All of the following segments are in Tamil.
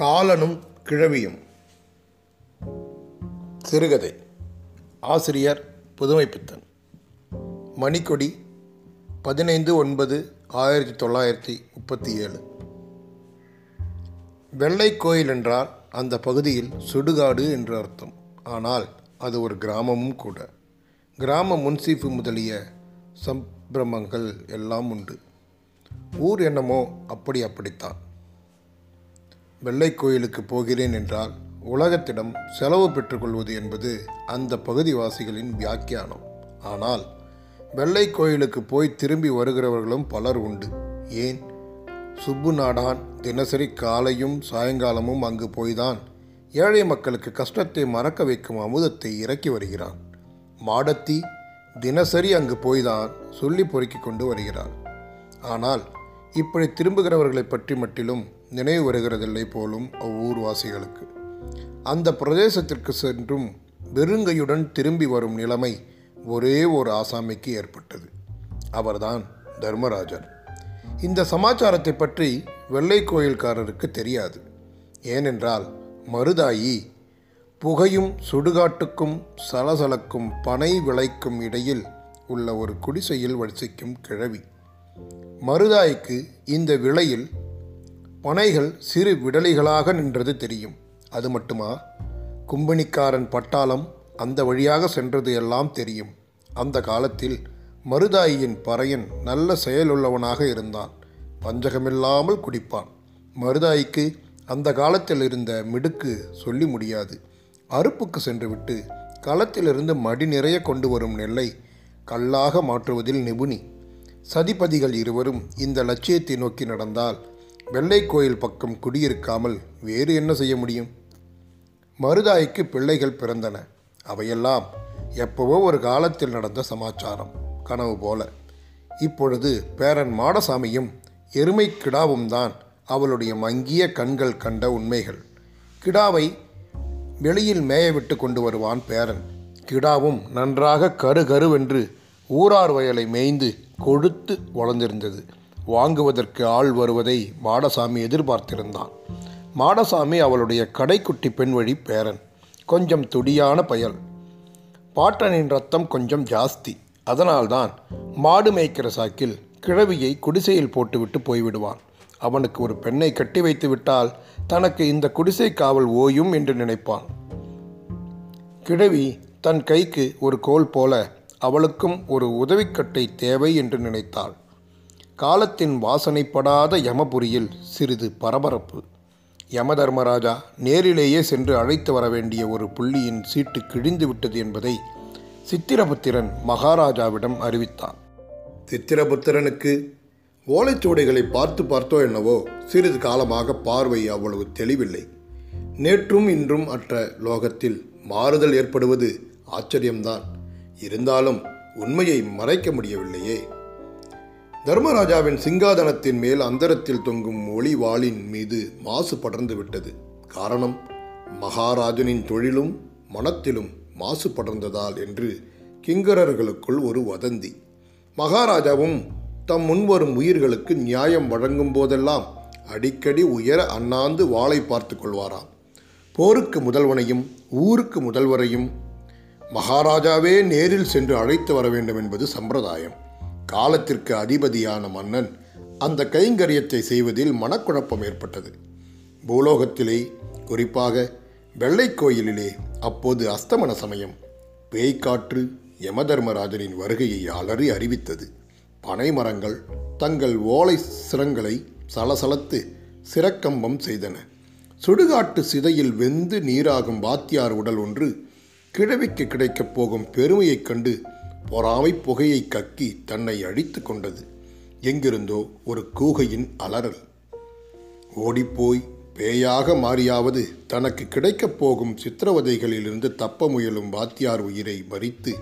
காலனும் கிழவியும். சிறுகதை ஆசிரியர் புதுமைப்பித்தன். மணிக்கொடி பதினைந்து ஒன்பது ஆயிரத்தி தொள்ளாயிரத்தி முப்பத்தி ஏழு. வெள்ளை கோயில் என்றால் அந்த பகுதியில் சுடுகாடு என்று அர்த்தம். ஆனால் அது ஒரு கிராமமும் கூட. கிராம முன்சீஃபு முதலிய சம்பிரமங்கள் எல்லாம் உண்டு. ஊர் என்னமோ அப்படி அப்படித்தான். வெள்ளை கோயிலுக்கு போகிறேன் என்றால் உலகத்திடம் செலவு பெற்றுக்கொள்வது என்பது அந்த பகுதிவாசிகளின் வியாக்கியானம். ஆனால் வெள்ளை கோயிலுக்கு போய் திரும்பி வருகிறவர்களும் பலர் உண்டு. ஏன்? சுப்பு நாடான் தினசரி காலையும் சாயங்காலமும் அங்கு போய்தான் ஏழை மக்களுக்கு கஷ்டத்தை மறக்க வைக்கும் அமுதத்தை இறக்கி வருகிறான். மாடத்தி தினசரி அங்கு போய்தான் சொல்லி பொறுக்கி கொண்டு வருகிறார் ஆனால் இப்படி திரும்புகிறவர்களை பற்றி மட்டிலும் நினைவு வருகிறதில்லை போலும் அவ்வூர்வாசிகளுக்கு. அந்த பிரதேசத்திற்கு சென்றும் வெறுங்கையுடன் திரும்பி வரும் நிலைமை ஒரே ஒரு ஆசாமிக்கு ஏற்பட்டது. அவர்தான் தர்மராஜர். இந்த சமாச்சாரத்தை பற்றி வெள்ளை கோயில்காரருக்கு தெரியாது. ஏனென்றால் மருதாயி புகையும் சுடுகாட்டுக்கும் சலசலக்கும் பனை விளைக்கும் இடையில் உள்ள ஒரு குடிசையில் வசிக்கும் கிழவி. மருதாய்க்கு இந்த விளையில் பனைகள் சிறு விடலிகளாக நின்றது தெரியும். அது மட்டுமா? கும்பனிக்காரன் பட்டாளம் அந்த வழியாக சென்றது எல்லாம் தெரியும். அந்த காலத்தில் மருதாயியின் பறையன் நல்ல செயலுள்ளவனாக இருந்தான். பஞ்சகமில்லாமல் குடிப்பான். மருதாய்க்கு அந்த காலத்தில் இருந்த மிடுக்கு சொல்லி முடியாது. அறுப்புக்கு சென்றுவிட்டு களத்திலிருந்து மடி நிறைய கொண்டு வரும் நெல்லை கல்லாக மாற்றுவதில் நிபுணி. சதிபதிகள் இருவரும் இந்த லட்சியத்தை நோக்கி நடந்தால் வெள்ளை கோயில் பக்கம் குடியிருக்காமல் வேறு என்ன செய்ய முடியும்? மருதாய்க்கு பிள்ளைகள் பிறந்தன. அவையெல்லாம் எப்பவோ ஒரு காலத்தில் நடந்த சமாச்சாரம் கனவு போல. இப்பொழுது பேரன் மாடசாமியும் எருமை கிடாவும் தான் அவளுடைய மங்கிய கண்கள் கண்ட உண்மைகள். கிடாவை வெளியில் மேயவிட்டு கொண்டு வருவான் பேரன். கிடாவும் நன்றாக கரு கருவென்று ஊரார் வயலை மேய்ந்து கொழுத்து வளர்ந்திருந்தது. வாங்குவதற்கு ஆள் வருவதை மாடசாமி எதிர்பார்த்திருந்தான். மாடசாமி அவளுடைய கடைக்குட்டி பெண் வழி பேரன். கொஞ்சம் துடியான பயல். பாட்டனின் ரத்தம் கொஞ்சம் ஜாஸ்தி. அதனால்தான் மாடு மேய்க்கிற சாக்கில் கிழவியை குடிசையில் போட்டுவிட்டு போய்விடுவான். அவனுக்கு ஒரு பெண்ணை கட்டி வைத்து விட்டால் தனக்கு இந்த குடிசை காவல் ஓயும் என்று நினைப்பான். கிழவி தன் கைக்கு ஒரு கோல் போல அவளுக்கும் ஒரு உதவிக்கட்டை தேவை என்று நினைத்தாள். காலத்தின் வாசனைப்படாத யமபுரியில் சிறிது பரபரப்பு. யமதர்மராஜா நேரிலேயே சென்று அழைத்து வர வேண்டிய ஒரு புள்ளியின் சீட்டு கிழிந்து விட்டது என்பதை சித்திரபுத்திரன் மகாராஜாவிடம் அறிவித்தான். சித்திரபுத்திரனுக்கு ஓலைச்சுவடைகளை பார்த்து பார்த்தோ என்னவோ சிறிது காலமாக பார்வை அவ்வளவு தெளிவில்லை. நேற்றும் இன்றும் அற்ற லோகத்தில் மாறுதல் ஏற்படுவது ஆச்சரியம்தான். இருந்தாலும் உண்மையை மறைக்க முடியவில்லையே. தர்மராஜாவின் சிங்காதனத்தின் மேல் அந்தரத்தில் தொங்கும் ஒளிவாளின் மீது மாசு படர்ந்து விட்டது. காரணம் மகாராஜனின் தொழிலும் மனத்திலும் மாசு படர்ந்ததால் என்று கிங்கரர்களுக்குள் ஒரு வதந்தி. மகாராஜாவும் தம் முன்வரும் உயிர்களுக்கு நியாயம் வழங்கும் போதெல்லாம் அடிக்கடி உயர அண்ணாந்து வாளை பார்த்து கொள்வாராம். போருக்கு முதல்வனையும் ஊருக்கு முதல்வரையும் மகாராஜாவே நேரில் சென்று அழைத்து வர வேண்டும் என்பது சம்பிரதாயம். காலத்திற்கு அதிபதியான மன்னன் அந்த கைங்கரியத்தை செய்வதில் மனக்குழப்பம் ஏற்பட்டது. பூலோகத்திலே குறிப்பாக வெள்ளை கோயிலிலே அப்போது அஸ்தமன சமயம் பேய்க்காற்று யமதர்மராஜனின் வருகையை அலறி அறிவித்தது. பனை மரங்கள் தங்கள் ஓலை சிரங்களை சலசலத்து சிறக்கம்பம் செய்தன. சுடுகாட்டு சிதையில் வெந்து நீராகும் வாத்தியார் உடல் ஒன்று கிழவிக்கு கிடைக்கப் போகும் பெருமையைக் கண்டு பொறாமை புகையை கக்கி தன்னை அழித்து கொண்டது. எங்கிருந்தோ ஒரு கூகையின் அலறல். ஓடிப்போய் பேயாக மாறியாவது தனக்கு கிடைக்கப் போகும் சித்திரவதைகளிலிருந்து தப்ப முயலும் வாத்தியார் உயிரை மறித்து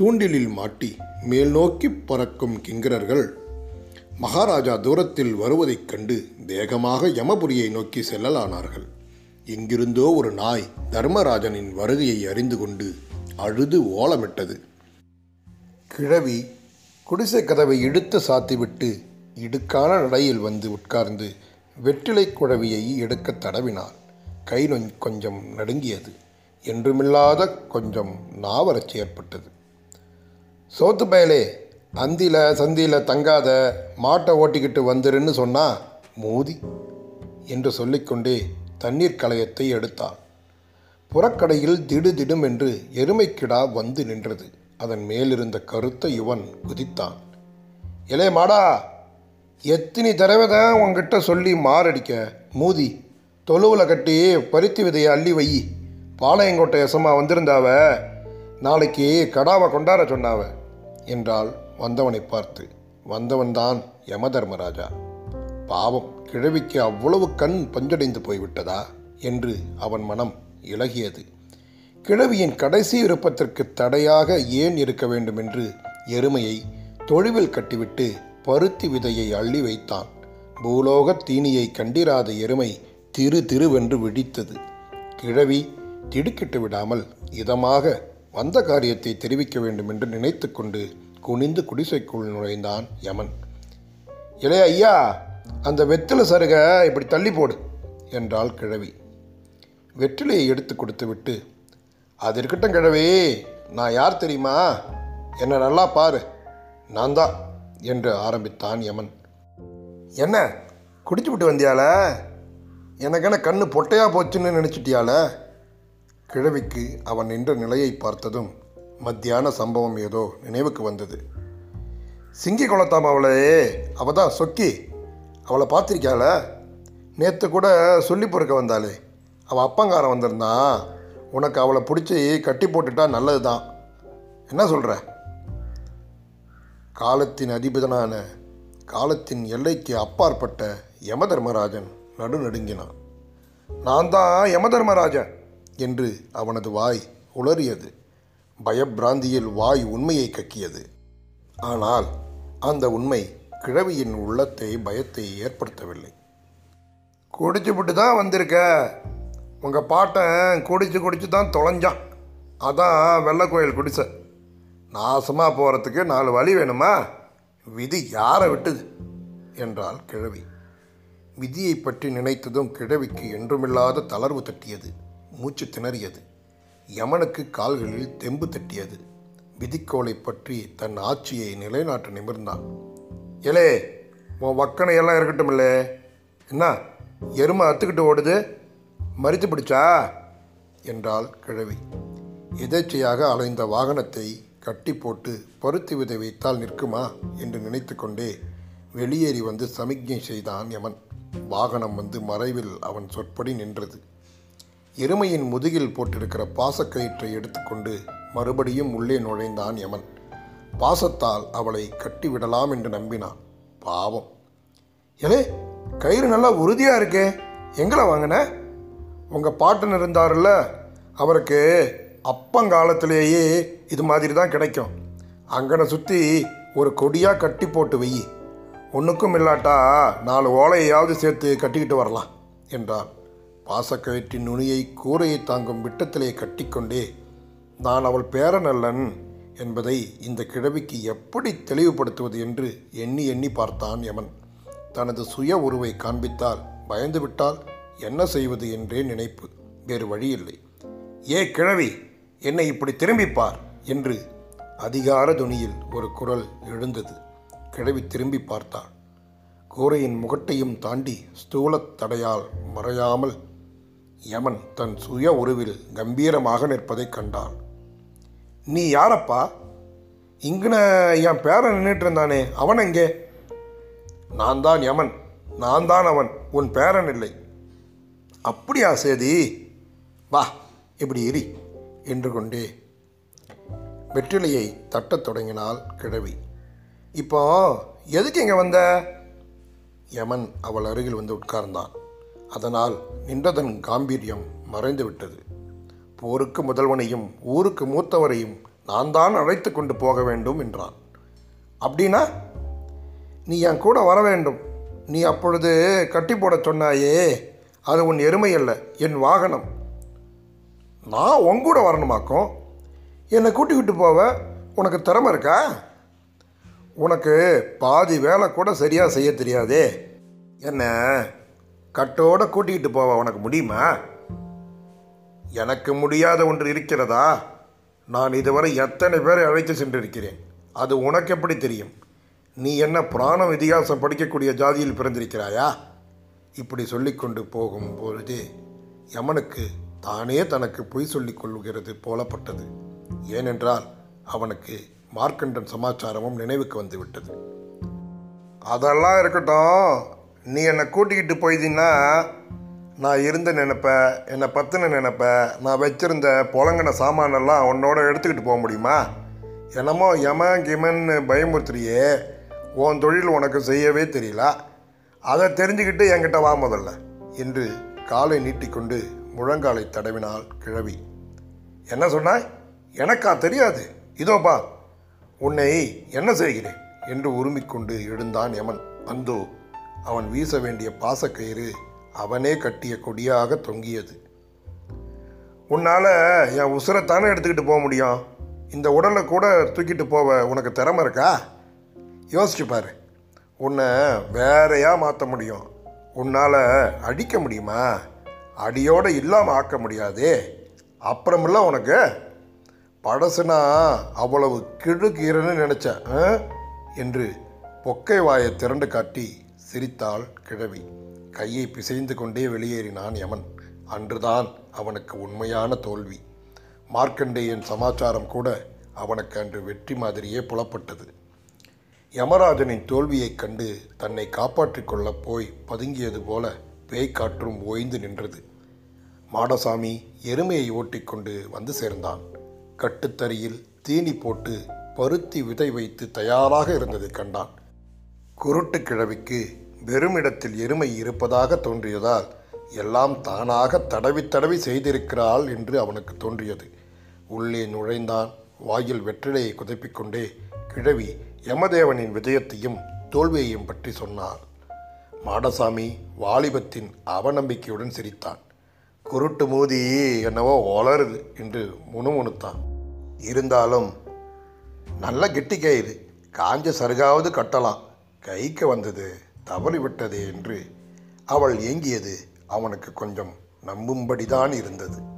தூண்டிலில் மாட்டி மேல் நோக்கி பறக்கும் கிங்கரர்கள். மகாராஜா தூரத்தில் வருவதைக் கண்டு வேகமாக யமபுரியை நோக்கி செல்லலானார்கள். எங்கிருந்தோ ஒரு நாய் தர்மராஜனின் வருகையை அறிந்து கொண்டு அழுது ஓலமிட்டது. கிழவி குடிசை கதவை இழுத்து சாத்திவிட்டு இடுக்கான நடையில் வந்து உட்கார்ந்து வெற்றிலை குழவியை எடுக்க தடவினாள். கை கொஞ்சம் நடுங்கியது. என்றுமில்லாத கொஞ்சம் நாவரச் ஏற்பட்டது சோத்து பயலே அந்தியில் சந்தியில் தங்காத மாட்டை ஓட்டிக்கிட்டு வந்துருன்னு சொன்னால் மோதி என்று சொல்லிக்கொண்டே தண்ணீர் களையத்தை எடுத்தாள். புறக்கடையில் திடுதிடும் என்று எருமைக்கிடா வந்து நின்றது. அதன் மேலிருந்த கருத்த யுவன் குதித்தான். இளைய மாடா எத்தனை தடவை தான் உங்ககிட்ட சொல்லி மாரடிக்க? மூதி தொழுவில் கட்டி பருத்தி விதையை அள்ளி வை. பாளையங்கோட்டை எசமா வந்திருந்தாவ நாளைக்கு கடாவை கொண்டாட சொன்னாவ என்றாள் வந்தவனை பார்த்து. வந்தவன்தான் யமதர்மராஜா. பாவம் கிழவிக்கு அவ்வளவு கண் பஞ்சடைந்து போய்விட்டதா? என்று அவன் மனம் இலகியது. கிழவியின் கடைசி விருப்பத்திற்கு தடையாக ஏன் இருக்க வேண்டும் என்று எருமையை தொழுவில் கட்டிவிட்டு பருத்தி விதையை அள்ளி வைத்தான். பூலோக தீனியை கண்டிராத எருமை திரு திருவென்று விழித்தது. கிழவி திடுக்கிட்டு விடாமல் இதமாக வந்த காரியத்தை தெரிவிக்க வேண்டும் என்று நினைத்து கொண்டு குனிந்து குடிசைக்குள் நுழைந்தான் யமன். இளைய ஐயா அந்த வெத்தில சருக இப்படி தள்ளி போடு என்றாள் கிழவி. வெற்றிலையை எடுத்து கொடுத்துவிட்டு அது இருக்கட்டும் கிழவி. நான் யார் தெரியுமா? என்னை நல்லா பாரு. நான் தான் என்று ஆரம்பித்தான் யமன். என்ன? குடிச்சு விட்டு வந்தியால எனக்கென கண்ணு பொட்டையாக போச்சுன்னு நினச்சிட்டியால கிழவிக்கு அவன் நின்ற நிலையை பார்த்ததும் மத்தியான சம்பவம் ஏதோ நினைவுக்கு வந்தது. சிங்கி குளத்தாம் அவளே. அவ தான் சொக்கி. அவளை பார்த்துருக்கியால நேற்று கூட சொல்லி பொறுக்க வந்தாளே. அவள் அப்பங்காரன் வந்திருந்தான் உனக்கு அவளை பிடிச்சி கட்டி போட்டுட்டா நல்லது தான் என்ன சொல்கிற காலத்தின் அதிபதனான காலத்தின் எல்லைக்கு அப்பாற்பட்ட யமதர்மராஜன் நடுநடுங்கினான். நான் தான் யமதர்மராஜன் என்று அவனது வாய் உளறியது. பயப்பிராந்தியில் வாய் உண்மையை கக்கியது. ஆனால் அந்த உண்மை கிழவியின் உள்ளத்தை பயத்தை ஏற்படுத்தவில்லை. குடிச்சுப்புட்டு தான் வந்திருக்க. உங்கள் பாட்டன் குடிச்சு குடிச்சு தான் தொலைஞ்சான். அதான் வெள்ளை கோயில் குடிசை. நாசமாக போகிறதுக்கு நாலு வழி வேணுமா? விதி யாரை விட்டுது? என்றாள் கிழவி. விதியை பற்றி நினைத்ததும் கிழவிக்கு என்றுமில்லாத தளர்வு தட்டியது. மூச்சு திணறியது. யமனுக்கு கால்களில் தெம்பு தட்டியது. விதிக்கோளை பற்றி தன் ஆட்சியை நிலைநாட்ட நிமிர்ந்தான். ஏலே உன் வக்கனையெல்லாம் இருக்கட்டும் இல்லே என்ன எருமை அத்துக்கிட்டு ஓடுது? மறித்து பிடிச்சா? என்றாள் கிழவி. எதேச்சையாக அலைந்த வாகனத்தை கட்டி போட்டு பருத்தி விதை வைத்தால் நிற்குமா? என்று நினைத்து கொண்டே வெளியேறி வந்து சமிக்ஞை செய்தான் யமன். வாகனம் வந்து மறைவில் அவன் சொற்படி நின்றது. எருமையின் முதுகில் போட்டிருக்கிற பாசக்கயிற்றை எடுத்துக்கொண்டு மறுபடியும் உள்ளே நுழைந்தான் யமன். பாசத்தால் அவளை கட்டிவிடலாம் என்று நம்பினான். பாவம். எலே கயிறு நல்லா உறுதியாக இருக்கே. எங்களை வாங்கின? உங்கள் பாட்டன் இருந்தார்ல அவருக்கு அப்பங்காலத்திலேயே இது மாதிரி தான் கிடைக்கும். அங்கனை சுற்றி ஒரு கொடியாக கட்டி போட்டு வை ஒன்றுக்கும் இல்லாட்டா நாலு ஓலையாவது சேர்த்து கட்டிக்கிட்டு வரலாம் என்றார். பாசக்கயிற்றின் நுனியை கூரையை தாங்கும் விட்டத்திலே கட்டிக்கொண்டே நான் அவள் பேரநல்லன் என்பதை இந்த கிழவிக்கு எப்படி தெளிவுபடுத்துவது என்று எண்ணி எண்ணி பார்த்தான் யமன். தனது சுய உருவை காண்பித்தால் பயந்துவிட்டால் என்ன செய்வது என்றே நினைப்பு. வேறு வழியில்லை. ஏ கிழவி என்னை இப்படி திரும்பிப்பார்? என்று அதிகார துணியில் ஒரு குரல் எழுந்தது. கிழவி திரும்பி பார்த்தாள். கூரையின் முகட்டையும் தாண்டி ஸ்தூலத் தடையால் மறையாமல் யமன் தன் சுய உருவில் கம்பீரமாக நிற்பதைக் கண்டான் நீ யாரப்பா? இங்குன என் பேரன் நின்றுட்டு இருந்தானே அவன் எங்கே? நான் தான் யமன் நான் தான் அவன் உன் பேரன் இல்லை. அப்படியா சேதி? வா இப்படி எரி என்று கொண்டே. வெற்றிலையை தட்டத் தொடங்கினாள் கிழவி. இப்போ எதுக்கு இங்கே வந்த? யமன் அவள் அருகில் வந்து உட்கார்ந்தான். அதனால் நின்றதன் காம்பீரியம் மறைந்து விட்டது. போருக்கு முதல்வனையும் ஊருக்கு மூத்தவரையும் நான் தான் அழைத்து கொண்டு போக வேண்டும் என்றான். அப்படின்னா? நீ என் கூட வர வேண்டும். நீ அப்பொழுது கட்டி போட சொன்னாயே. அது உன் எருமை அல்ல என் வாகனம். நான் உன் கூட வரணுமாக்கும்? என்னை கூட்டிக்கிட்டு போவ? உனக்கு திறமை இருக்கா? உனக்கு பாதி வேலை கூட சரியாக செய்ய தெரியாதே. என்ன கட்டோட கூட்டிக்கிட்டு போவ உனக்கு முடியுமா? எனக்கு முடியாத ஒன்று இருக்கிறதா? நான் இதுவரை எத்தனை பேரை அழைத்து சென்றிருக்கிறேன்? அது உனக்கு எப்படி தெரியும்? நீ என்ன புராணம் இதிகாசம் படிக்கக்கூடிய ஜாதியில் பிறந்திருக்கிறாயா? இப்படி சொல்லிக்கொண்டு போகும் பொழுது யமனுக்கு தானே தனக்கு பொய் சொல்லிக் கொள்கிறது போலப்பட்டது. ஏனென்றால் அவனுக்கு மார்க்கண்டன் சமாச்சாரமும் நினைவுக்கு வந்து விட்டது அதெல்லாம் இருக்கட்டும். நீ என்னை கூட்டிக்கிட்டு போய்தின்னா நான் இருந்த நினைப்ப என்னை பற்றின நினைப்ப நான் வச்சிருந்த புலங்கின சாமானெல்லாம் உன்னோட எடுத்துக்கிட்டு போக முடியுமா? என்னமோ யம கிமன்னு பயமுறுத்துறியே. உன் தொழில் உனக்கு செய்யவே தெரியல. அதை தெரிஞ்சுக்கிட்டு என்கிட்ட வா முதல்ல. என்று காலை நீட்டிக்கொண்டு முழங்காலை தடவினாள் கிழவி. என்ன சொன்னாய்? எனக்கா தெரியாது. இதோ பா உன்னை என்ன செய்கிறேன்? என்று உருமிக்கொண்டு எழுந்தான் யமன். அந்தோ அவன் வீச வேண்டிய பாசக்கயிறு அவனே கட்டிய கொடியாக தொங்கியது. உன்னால் என் உசுரைத்தானே எடுத்துக்கிட்டு போக முடியும்? இந்த உடலை கூட தூக்கிட்டு போவ உனக்கு திறமை இருக்கா? யோசிச்சு பாரு. உன்னை வேறையாக மாற்ற முடியும். உன்னால் அடிக்க முடியுமா? அடியோடு இல்லாமல் ஆக்க முடியாதே. அப்புறமில்ல உனக்கு. படசுனா அவ்வளவு கிழுகீரன்னு நினச்சேன் ஆ? என்று பொக்கை வாயை திரண்டு காட்டி சிரித்தாள் கிழவி. கையை பிசைந்து கொண்டே வெளியேறினான் யமன். அன்றுதான் அவனுக்கு உண்மையான தோல்வி. மார்க்கண்டேயன் சமாச்சாரம் கூட அவனுக்கு அன்று வெற்றி மாதிரியே புலப்பட்டது. யமராஜனின் தோல்வியைக் கண்டு தன்னை காப்பாற்றிக் கொள்ளப் போய் பதுங்கியது போல பேய் காற்றும் ஓய்ந்து நின்றது. மாடசாமி எருமையை ஓட்டிக்கொண்டு வந்து சேர்ந்தான். கட்டுத்தறியில் தீனி போட்டு பருத்தி விதை வைத்து தயாராக இருந்ததை கண்டான். குருட்டு கிழவிக்கு வெறுமிடத்தில் எருமை இருப்பதாக தோன்றியதால் எல்லாம் தானாக தடவி தடவி செய்திருக்கிறாள் என்று அவனுக்கு தோன்றியது. உள்ளே நுழைந்தான். வாயில் வெற்றிலையை குதைப்பிக்கொண்டே கிழவி யமதேவனின் விஜயத்தையும் தோல்வியையும் பற்றி சொன்னார் மாடசாமி வாலிபத்தின் அவநம்பிக்கையுடன் சிரித்தான். குருட்டு மூதி என்னவோ ஒளருது என்று முணுமுணுத்தான். இருந்தாலும் நல்ல கெட்டி இது. காஞ்ச சருகாவது கட்டலாம். கைக்கு வந்தது தவறிவிட்டது என்று அவள் ஏங்கியது அவனுக்கு கொஞ்சம் நம்பும்படிதான் இருந்தது.